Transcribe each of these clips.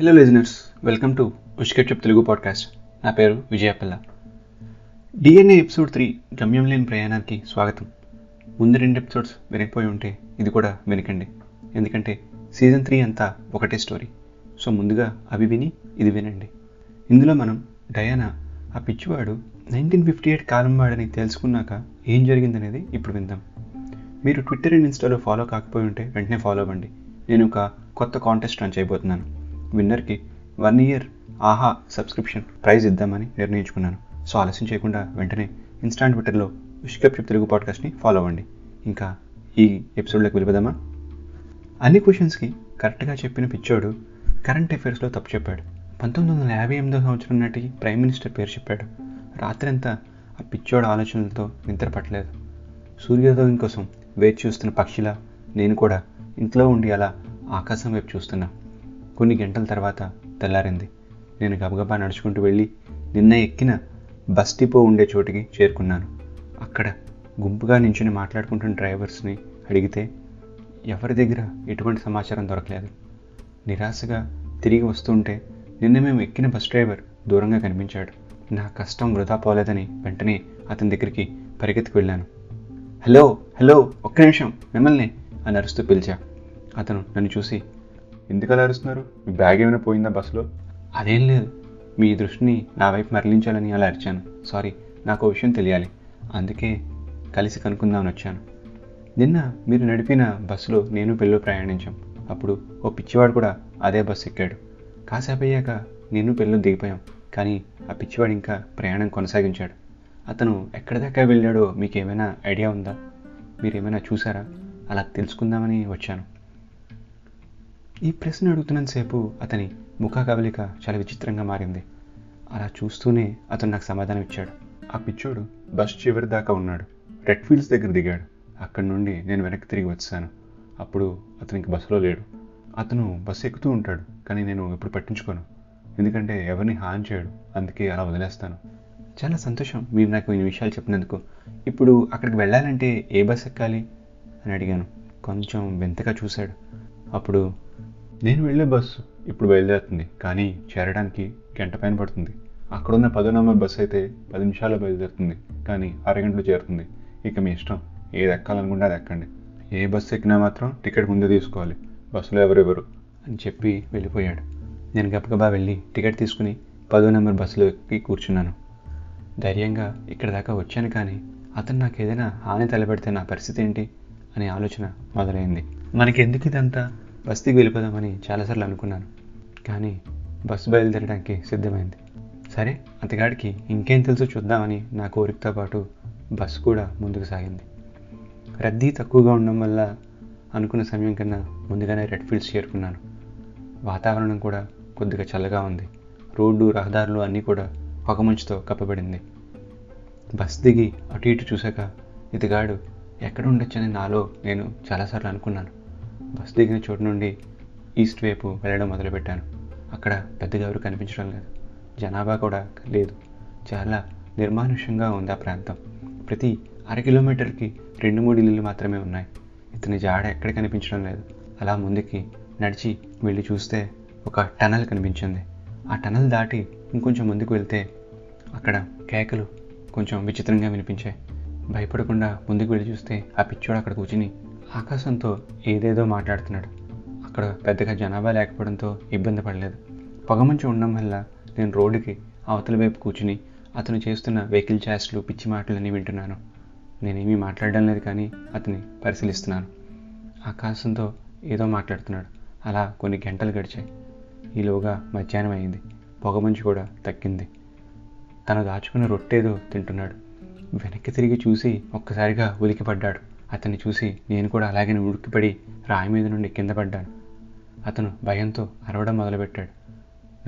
Hello listeners welcome to ఉష్కెట్చెప్ Telugu podcast నా పేరు విజయపల్ల డిఎన్ఏ ఎపిసోడ్ త్రీ గమ్యం లేని ప్రయాణానికి స్వాగతం. ముందు రెండు ఎపిసోడ్స్ వినకపోయి ఉంటే ఇది కూడా వినకండి. ఎందుకంటే సీజన్ త్రీ అంతా ఒకటే స్టోరీ సో ముందుగా అవి విని ఇది వినండి. ఇందులో మనం డయానా ఆ పిచ్చివాడు నైన్టీన్ ఫిఫ్టీ ఎయిట్ కాలం వాడని తెలుసుకున్నాక ఏం జరిగిందనేది ఇప్పుడు విందాం. మీరు ట్విట్టర్ అండ్ ఇన్స్టాలో ఫాలో కాకపోయి ఉంటే వెంటనే ఫాలో అవ్వండి. నేను ఒక కొత్త కాంటెస్ట్ రన్ చేయబోతున్నాను. విన్నర్కి one year Aha subscription prize ఇద్దామని నిర్ణయించుకున్నాను. సో ఆలస్యం చేయకుండా వెంటనే ఇన్స్టా ట్విట్టర్లో ఉష్కప్ చెప్ తెలుగు పాడ్కాస్ట్ని ఫాలో అవ్వండి. ఇంకా ఈ ఎపిసోడ్లోకి వెళ్ళిపోదామా? అన్ని క్వశ్చన్స్కి కరెక్ట్గా చెప్పిన పిచ్చోడు కరెంట్ అఫైర్స్లో తప్పు చెప్పాడు. పంతొమ్మిది వందల యాభై ఎనిమిదో సంవత్సరం నాటికి ప్రైమ్ మినిస్టర్ పేరు చెప్పాడు. రాత్రంతా ఆ పిచ్చోడు ఆలోచనలతో నిద్రపట్టలేదు సూర్యోదయం కోసం వేచి చూస్తున్న పక్షిలా నేను కూడా ఇంట్లో ఉండి అలా ఆకాశం వైపు చూస్తున్నా. కొన్ని గంటల తర్వాత తెల్లారింది. నేను గబగబా నడుచుకుంటూ వెళ్ళి నిన్న ఎక్కిన బస్ డిపో ఉండే చోటికి చేరుకున్నాను. అక్కడ గుంపుగా నించుని మాట్లాడుకుంటున్న డ్రైవర్స్ని అడిగితే ఎవరి దగ్గర ఎటువంటి సమాచారం దొరకలేదు? నిరాశగా తిరిగి వస్తుంటే నిన్న మేము ఎక్కిన బస్ డ్రైవర్ దూరంగా కనిపించాడు. నా కష్టం వృధా పోలేదని వెంటనే అతని దగ్గరికి పరిగెత్తుకు వెళ్ళాను. హలో హలో ఒక్క నిమిషం మిమ్మల్ని అని అరుస్తూ పిలిచా. అతను నన్ను చూసి ఎందుకు అలా అరుస్తున్నారు? మీ బ్యాగ్ ఏమైనా పోయిందా బస్సులో? అదేం లేదు. మీ దృష్టిని నా వైపు మరలించాలని అలా అరిచాను. సారీ నాకు ఓ విషయం తెలియాలి. అందుకే కలిసి కనుక్కుందామని వచ్చాను. నిన్న మీరు నడిపిన బస్సులో నేను పిల్లలు ప్రయాణించాం. అప్పుడు ఓ పిచ్చివాడు కూడా అదే బస్సు ఎక్కాడు. కాసేపు అయ్యాక నేను పిల్లలు దిగిపోయాం. కానీ ఆ పిచ్చివాడు ఇంకా ప్రయాణం కొనసాగించాడు. అతను ఎక్కడి దాకా వెళ్ళాడో మీకు ఏమైనా ఐడియా ఉందా? మీరు ఏమైనా చూసారా? అలా తెలుసుకుందామని వచ్చాను. ఈ ప్రశ్న అడుగుతున్నంతసేపు అతని ముఖ కవలిక చాలా విచిత్రంగా మారింది. అలా చూస్తూనే అతను నాకు సమాధానం ఇచ్చాడు. ఆ పిచ్చోడు బస్ చివరి దాకా ఉన్నాడు. రెడ్ ఫీల్డ్స్ దగ్గర దిగాడు. అక్కడి నుండి నేను వెనక్కి తిరిగి వచ్చాను. అప్పుడు అతనికి బస్సులో లేడు. అతను బస్సు ఎక్కుతూ ఉంటాడు కానీ నేను ఎప్పుడు పట్టించుకోను. ఎందుకంటే ఎవరిని హాని చేయడు. అందుకే అలా వదిలేస్తాను. చాలా సంతోషం మీరు నాకు ఈ విషయాలు చెప్పినందుకు. ఇప్పుడు అక్కడికి వెళ్ళాలంటే ఏ బస్ ఎక్కాలి? అని అడిగాను. కొంచెం వింతగా చూశాడు. అప్పుడు నేను వెళ్ళే బస్సు ఇప్పుడు బయలుదేరుతుంది కానీ చేరడానికి గంట పైన పడుతుంది. అక్కడున్న పదో నెంబర్ బస్సు అయితే పది నిమిషాల్లో బయలుదేరుతుంది కానీ అరగంటలో చేరుతుంది. ఇక మీ ఇష్టం ఏది ఎక్కాలనుకుంటే అది ఎక్కండి. ఏ బస్సు ఎక్కినా మాత్రం టికెట్ ముందే తీసుకోవాలి బస్సులో ఎవరెవరు అని చెప్పి వెళ్ళిపోయాడు. నేను గబగబా వెళ్ళి టికెట్ తీసుకుని పదో నెంబర్ బస్సులో ఎక్కి కూర్చున్నాను. ధైర్యంగా ఇక్కడ దాకా వచ్చాను కానీ అతను నాకు ఏదైనా హాని తలపెడితే నా పరిస్థితి ఏంటి అనే ఆలోచన మొదలైంది. మనకి ఎందుకు ఇదంతా? బస్తీకి వెళ్ళిపోదామని చాలాసార్లు అనుకున్నాను. కానీ బస్సు బయలుదేరడానికి సిద్ధమైంది. సరే అతగాడికి ఇంకేం తెలుసో చూద్దామని నా కోరికతో పాటు బస్సు కూడా ముందుకు సాగింది. రద్దీ తక్కువగా ఉండడం వల్ల అనుకున్న సమయం కన్నా ముందుగానే రెడ్ ఫీల్డ్స్ చేరుకున్నాను. వాతావరణం కూడా కొద్దిగా చల్లగా ఉంది. రోడ్డు రహదారులు అన్నీ కూడా పొగమంచుతో కప్పబడింది. బస్ దిగి అటు ఇటు చూశాక ఇతగాడు ఎక్కడ ఉండొచ్చని నాలో నేను చాలాసార్లు అనుకున్నాను. బస్ దిగిన చోటు నుండి ఈస్ట్ వైపు వెళ్ళడం మొదలుపెట్టాను. అక్కడ పెద్దగా ఎవరు కనిపించడం లేదు. జనాభా కూడా లేదు. చాలా నిర్మానుష్యంగా ఉంది ఆ ప్రాంతం. ప్రతి అర కిలోమీటర్కి రెండు మూడు ఇల్లులు మాత్రమే ఉన్నాయి. ఇతని జాడ ఎక్కడ కనిపించడం లేదు. అలా ముందుకి నడిచి వెళ్ళి చూస్తే ఒక టనల్ కనిపించింది. ఆ టనల్ దాటి ఇంకొంచెం ముందుకు వెళ్తే అక్కడ కేకలు కొంచెం విచిత్రంగా వినిపించాయి. భయపడకుండా ముందుకు వెళ్ళి చూస్తే ఆ పిచ్చోడు అక్కడ కూర్చుని ఆకాశంతో ఏదేదో మాట్లాడుతున్నాడు. అక్కడ పెద్దగా జనాభా లేకపోవడంతో ఇబ్బంది పడలేదు. పొగమంచు ఉండడం వల్ల నేను రోడ్డుకి అవతల వైపు కూర్చుని అతను చేస్తున్న వెహికల్ చాస్లు పిచ్చి మాటలని వింటున్నాను. నేనేమీ మాట్లాడడం లేదు కానీ అతని పరిశీలిస్తున్నాను. ఆకాశంతో ఏదో మాట్లాడుతున్నాడు. అలా కొన్ని గంటలు గడిచాయి. ఈలోగా మధ్యాహ్నం అయింది. పొగమంచు కూడా తగ్గింది. తను దాచుకున్న రొట్టేదో తింటున్నాడు. వెనక్కి తిరిగి చూసి ఒక్కసారిగా ఉలికిపడ్డాడు. అతన్ని చూసి నేను కూడా అలాగే ఉడికిపడి రాయి మీద నుండి కింద పడ్డాను. అతను భయంతో అరవడం మొదలుపెట్టాడు.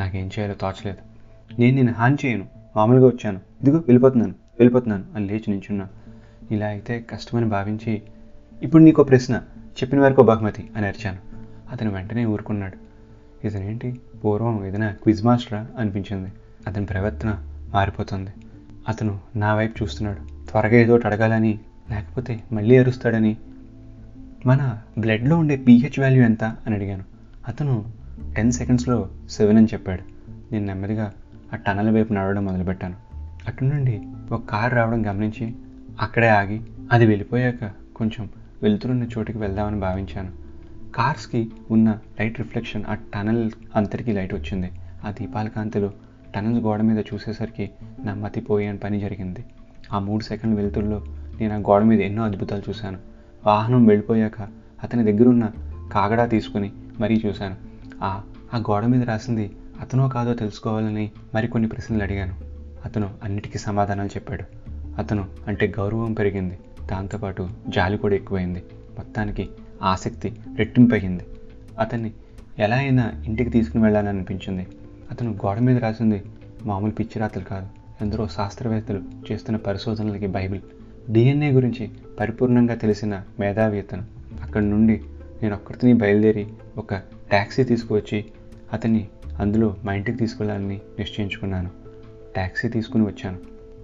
నాకేం చేయాలో తోచలేదు. నేను నేను హాని చేయను. మామూలుగా వచ్చాను. ఇదిగో వెళ్ళిపోతున్నాను. వెళ్ళిపోతున్నాను అని లేచి నించున్నా. ఇలా అయితే కష్టమని భావించి ఇప్పుడు నీకో ప్రశ్న చెప్పిన వరకు బహుమతి అని అరిచాను. అతను వెంటనే ఊరుకున్నాడు. ఇతనేంటి? పూర్వం ఏదైనా క్విజ్ మాస్టరా అనిపించింది. అతని ప్రవర్తన మారిపోతుంది. అతను నా వైపు చూస్తున్నాడు. త్వరగా ఏదో అడగాలని లేకపోతే మళ్ళీ అరుస్తాడని మన బ్లడ్లో ఉండే పీహెచ్ వాల్యూ ఎంత? అని అడిగాను. అతను టెన్ సెకండ్స్లో సెవెన్ అని చెప్పాడు. నేను నెమ్మదిగా ఆ టనల్ వైపు నడవడం మొదలుపెట్టాను. అటు నుండి ఒక కారు రావడం గమనించి అక్కడే ఆగి అది వెళ్ళిపోయాక కొంచెం వెళ్తున్న చోటుకి వెళ్దామని భావించాను. కార్స్కి ఉన్న లైట్ రిఫ్లెక్షన్ ఆ టనల్ అంతటికీ లైట్ వచ్చింది. ఆ దీపాల కాంతిలో టనల్స్ గోడ మీద చూసేసరికి నా మతిపోయే పని జరిగింది. ఆ మూడు సెకండ్ వెలుతురులో నేను ఆ గోడ మీద ఎన్నో అద్భుతాలు చూశాను. వాహనం వెళ్ళిపోయాక అతని దగ్గరున్న కాగడా తీసుకుని మరీ చూశాను. ఆ ఆ గోడ మీద రాసింది అతనో కాదో తెలుసుకోవాలని మరికొన్ని ప్రశ్నలు అడిగాను. అతను అన్నిటికీ సమాధానాలు చెప్పాడు. అతను అంటే గౌరవం పెరిగింది. దాంతోపాటు జాలి కూడా ఎక్కువైంది. మొత్తానికి ఆసక్తి రెట్టింపయింది అతన్ని ఎలా అయినా ఇంటికి తీసుకుని వెళ్ళాలని అనిపించింది అతను గోడ మీద రాసింది మామూలు పిచ్చిరాతలు కాదు. ఎందరో శాస్త్రవేత్తలు చేస్తున్న పరిశోధనలకి బైబిల్. డిఎన్ఏ గురించి పరిపూర్ణంగా తెలిసిన మేధావి అతను. అక్కడి నుండి నేను ఒక్కరిని బయలుదేరి ఒక ట్యాక్సీ తీసుకువచ్చి అతన్ని అందులో మా ఇంటికి తీసుకెళ్ళాలని నిశ్చయించుకున్నాను. ట్యాక్సీ తీసుకుని వచ్చాను.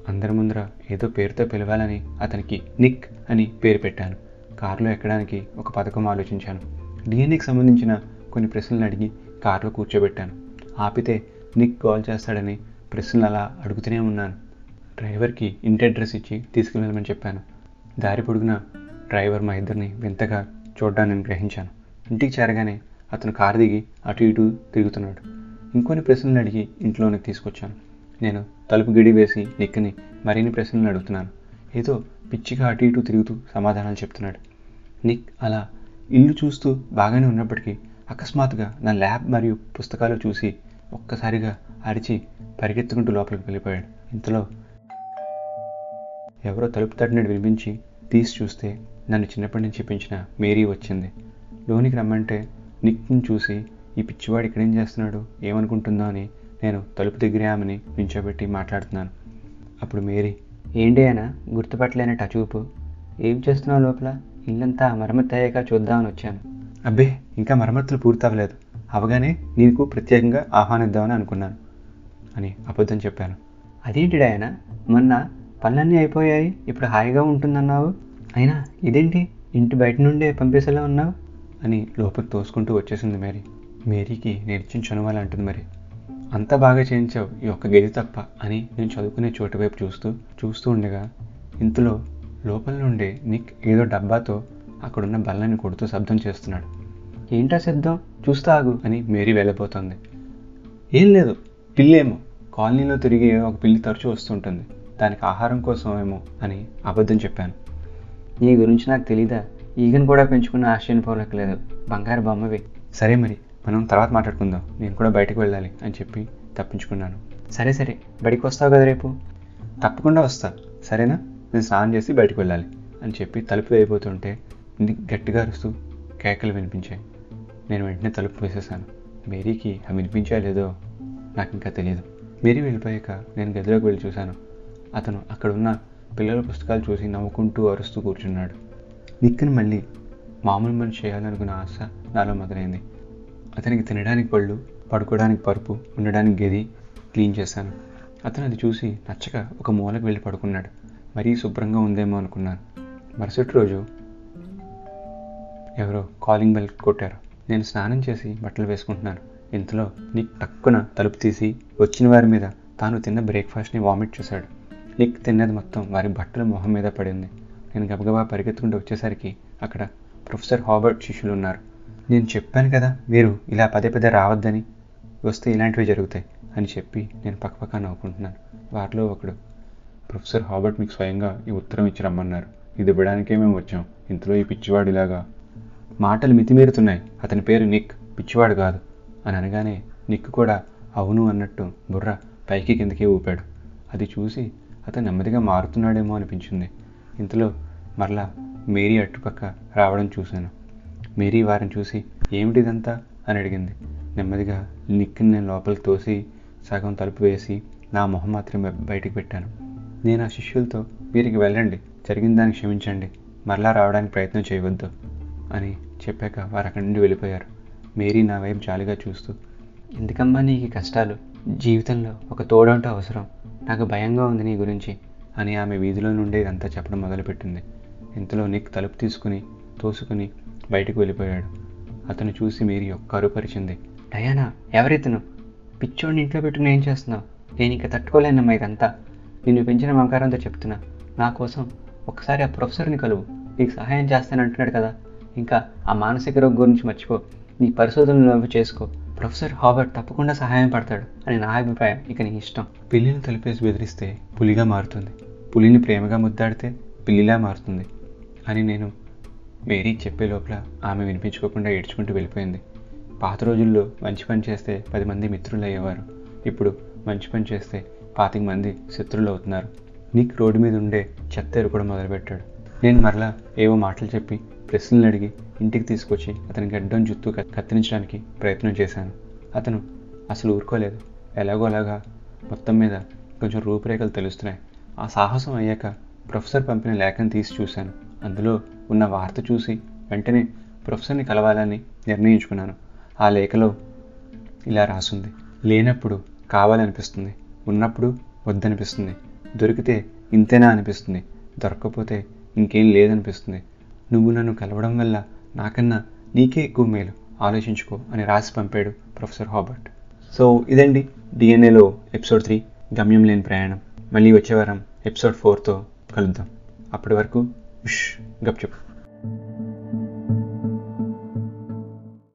అందరి ముందర ఏదో పేరుతో పిలవాలని అతనికి నిక్ అని పేరు పెట్టాను. కారులో ఎక్కడానికి ఒక పథకం ఆలోచించాను. డిఎన్ఏకి సంబంధించిన కొన్ని ప్రశ్నలు అడిగి కారులో కూర్చోబెట్టాను. ఆపితే నిక్ కాల్ చేస్తాడని ప్రశ్నలు అలా అడుగుతూనే ఉన్నాను. డ్రైవర్కి ఇంటి అడ్రస్ ఇచ్చి తీసుకువెళ్ళమని చెప్పాను. దారి పొడుగున డ్రైవర్ మా ఇద్దరిని వింతగా చూడ్డాన్ని నేను గ్రహించాను. ఇంటికి చేరగానే అతను కారు దిగి అటు ఇటు తిరుగుతున్నాడు. ఇంకొన్ని ప్రశ్నలు అడిగి ఇంట్లోనికి తీసుకొచ్చాను. నేను తలుపు గిడి వేసి నిక్కని మరిన్ని ప్రశ్నలు అడుగుతున్నాను. ఏదో పిచ్చిగా అటు ఇటు తిరుగుతూ సమాధానాలు చెప్తున్నాడు. నిక్ అలా ఇల్లు చూస్తూ బాగానే ఉన్నప్పటికీ అకస్మాత్తుగా నా ల్యాబ్ మరియు పుస్తకాలు చూసి ఒక్కసారిగా అరిచి పరిగెత్తుకుంటూ లోపలికి వెళ్ళిపోయాడు. ఇంతలో ఎవరో తలుపు తట్టినట్టు వినిపించి తీసి చూస్తే నన్ను చిన్నప్పటి నుంచి పెంచిన మేరీ వచ్చింది. లోనికి రమ్మంటే నిక్ని చూసి ఈ పిచ్చివాడు ఇక్కడేం చేస్తున్నాడు? ఏమనుకుంటుందో అని నేను తలుపు దగ్గరే ఆమెని నించోబెట్టి మాట్లాడుతున్నాను. అప్పుడు మేరీ ఏంటి అయినా గుర్తుపట్టలేనట్టు అచూపు ఏం చేస్తున్నావు లోపల? ఇల్లంతా మరమ్మతు అయ్యాక చూద్దామని వచ్చాను. అబ్బే ఇంకా మరమ్మతులు పూర్తవలేదు అవగానే నీకు ప్రత్యేకంగా ఆహ్వానిద్దామని అనుకున్నాను అని అబద్ధం చెప్పాను. అదేంటి ఆయన మొన్న పనులన్నీ అయిపోయాయి. ఇప్పుడు హాయిగా ఉంటుందన్నావు. అయినా ఇదేంటి? ఇంటి బయట నుండే పంపేసేలా ఉన్నావు? అని లోపలికి తోసుకుంటూ వచ్చేసింది మేరీ. మేరీకి నేను ఇచ్చిన అంటుంది మరి. అంత బాగా చేయించావు ఈ ఒక్క గది తప్ప అని నేను చదువుకునే చోటు వైపు చూస్తూ చూస్తూ ఉండగా ఇంతలో లోపల నుండి నిక్ ఏదో డబ్బాతో అక్కడున్న బల్లని కొడుతూ శబ్దం చేస్తున్నాడు. ఏంటా సిద్ధం చూస్తా ఆగు అని మేరీ వెళ్ళిపోతుంది ఏం లేదు పిల్లేమో. కాలనీలో తిరిగి ఒక పిల్లి తరచూ వస్తుంటుంది. దానికి ఆహారం కోసమేమో అని అబద్ధం చెప్పాను. నీ గురించి నాకు తెలీదా? ఈగను కూడా పెంచుకున్న ఆశ్చర్యం పోలకలేదు బంగారు బొమ్మవి. సరే మరి మనం తర్వాత మాట్లాడుకుందాం. నేను కూడా బయటకు వెళ్ళాలి అని చెప్పి తప్పించుకున్నాను. సరే సరే. బడికి వస్తావు కదా రేపు? తప్పకుండా వస్తా. సరేనా? నేను స్నానం చేసి బయటకు వెళ్ళాలి అని చెప్పి తలుపు వేయబోతుంటే గట్టిగా అరుస్తూ కేకలు వినిపించాయి. నేను వెంటనే తలుపు వేసేసాను మేరీకి అవి వినిపించా లేదో నాకు ఇంకా తెలియదు మేరీ వెళ్ళిపోయాక నేను గదిలోకి వెళ్ళి చూశాను. అతను అక్కడ ఉన్న పిల్లల పుస్తకాలు చూసి నవ్వుకుంటూ అరుస్తూ కూర్చున్నాడు. నిక్ని మళ్ళీ మామూలు మనిషి చేయాలనుకున్న ఆశ నాలో మొదలైంది. అతనికి తినడానికి పళ్ళు పడుకోవడానికి పరుపు ఉండడానికి గది క్లీన్ చేశాను. అతను అది చూసి నచ్చక ఒక మూలకు వెళ్ళి పడుకున్నాడు. మరీ శుభ్రంగా ఉందేమో అనుకున్నాను. మరుసటి రోజు ఎవరో కాలింగ్ బెల్ కొట్టారు. నేను స్నానం చేసి బట్టలు వేసుకుంటున్నాను. ఇంతలో నీ టక్కున తలుపు తీసి వచ్చిన వారి మీద తాను తిన్న బ్రేక్ఫాస్ట్ని వామిట్ చేశాడు. నిక్ తిన్నది మొత్తం వారి బట్టల మొహం మీద పడింది నేను గబగబా పరిగెత్తుకుంటూ వచ్చేసరికి అక్కడ ప్రొఫెసర్ హాబర్ట్ శిష్యులు ఉన్నారు. నేను చెప్పాను కదా మీరు ఇలా పదే పదే రావద్దని. వస్తే ఇలాంటివి జరుగుతాయి అని చెప్పి నేను పక్కపక్క నవ్వుకుంటున్నాను. వారిలో ఒకడు ప్రొఫెసర్ హాబర్ట్ మీకు స్వయంగా ఈ ఉత్తరం ఇచ్చి రమ్మన్నారు. ఇది ఇవ్వడానికే మేము వచ్చాం. ఇంతలో ఈ పిచ్చివాడు ఇలాగా మాటలు మితిమీరుతున్నాయి. అతని పేరు నిక్ పిచ్చివాడు కాదు అని అనగానే నిక్ కూడా అవును అన్నట్టు బుర్ర పైకి కిందకి ఊపాడు. అది చూసి అతను నెమ్మదిగా మారుతున్నాడేమో అనిపించింది. ఇంతలో మరలా మేరీ అట్టుపక్క రావడం చూశాను. మేరీ వారిని చూసి ఏమిటిదంతా? అని అడిగింది. నెమ్మదిగా నిక్కిని నేను లోపలికి తోసి సగం తలుపు వేసి నా మొహం మాత్రమే బయటికి పెట్టాను. నేను ఆ శిష్యులతో వీరికి వెళ్ళండి జరిగిన దాన్ని క్షమించండి మరలా రావడానికి ప్రయత్నం చేయవద్దు అని చెప్పాక వారు అక్కడి నుండి వెళ్ళిపోయారు. మేరీ నా వైపు జాలిగా చూస్తూ ఎందుకమ్మా నీకు కష్టాలు? జీవితంలో ఒక తోడంటూ అవసరం. నాకు భయంగా ఉంది నీ గురించి అని ఆమె వీధిలో నుండి ఇదంతా చెప్పడం మొదలుపెట్టింది. ఇంతలో నిక్ తలుపు తీసుకుని తోసుకుని బయటకు వెళ్ళిపోయాడు. అతను చూసి మీరు ఒక్క అరుపరిచింది. డయానా ఎవరితను? పిచ్చోడిని ఇంట్లో పెట్టుకుని ఏం చేస్తున్నావు? నేను ఇంకా తట్టుకోలేనమ్మా ఇదంతా. నిన్ను పెంచిన మమకారంతో చెప్తున్నా. నా కోసం ఒకసారి ఆ ప్రొఫెసర్ని కలువు. నీకు సహాయం చేస్తానంటున్నాడు కదా. ఇంకా ఆ మానసిక రోగం గురించి మర్చిపో. నీ పరిశోధనలు చేసుకో. ప్రొఫెసర్ హాబర్ట్ తప్పకుండా సహాయం పడతాడు అని నా అభిప్రాయం. ఇక నీ ఇష్టం. పిల్లిని తలిపేసి బెదిరిస్తే పులిగా మారుతుంది. పులిని ప్రేమగా ముద్దాడితే పిల్లిలా మారుతుంది అని నేను మేరీ చెప్పే లోపల ఆమె వినిపించుకోకుండా ఏడ్చుకుంటూ వెళ్ళిపోయింది. పాత రోజుల్లో మంచి పని చేస్తే పది మంది మిత్రులు అయ్యేవారు. ఇప్పుడు మంచి పని చేస్తే పాతిక మంది శత్రువులు అవుతున్నారు. నీక్ రోడ్డు మీద ఉండే చెత్త ఎరుకోవడం మొదలుపెట్టాడు. నేను మరలా ఏవో మాటలు చెప్పి ప్రశ్నలు అడిగి ఇంటికి తీసుకొచ్చి అతనికి గడ్డం జుత్తు కత్తిరించడానికి ప్రయత్నం చేశాను. అతను అసలు ఊరుకోలేదు. ఎలాగో అలాగా మొత్తం మీద కొంచెం రూపురేఖలు తెలుస్తున్నాయి. ఆ సాహసం అయ్యాక ప్రొఫెసర్ పంపిన లేఖను తీసి చూశాను. అందులో ఉన్న వార్త చూసి వెంటనే ప్రొఫెసర్ని కలవాలని నిర్ణయించుకున్నాను. ఆ లేఖలో ఇలా రాసుంది. లేనప్పుడు కావాలనిపిస్తుంది. ఉన్నప్పుడు వద్దనిపిస్తుంది. దొరికితే ఇంతేనా అనిపిస్తుంది. దొరకకపోతే ఇంకేం లేదనిపిస్తుంది. నువ్వు నన్ను కలవడం వల్ల నాకన్నా నీకే ఎక్కువ మేలు. ఆలోచించుకో అని రాసి పంపాడు ప్రొఫెసర్ హాబర్ట్. సో ఇదండి డిఎన్ఏలో ఎపిసోడ్ త్రీ గమ్యం లేని ప్రయాణం. మళ్ళీ వచ్చే వారం ఎపిసోడ్ ఫోర్తో కలుద్దాం. అప్పటి వరకు ఉష్ గప్చుప్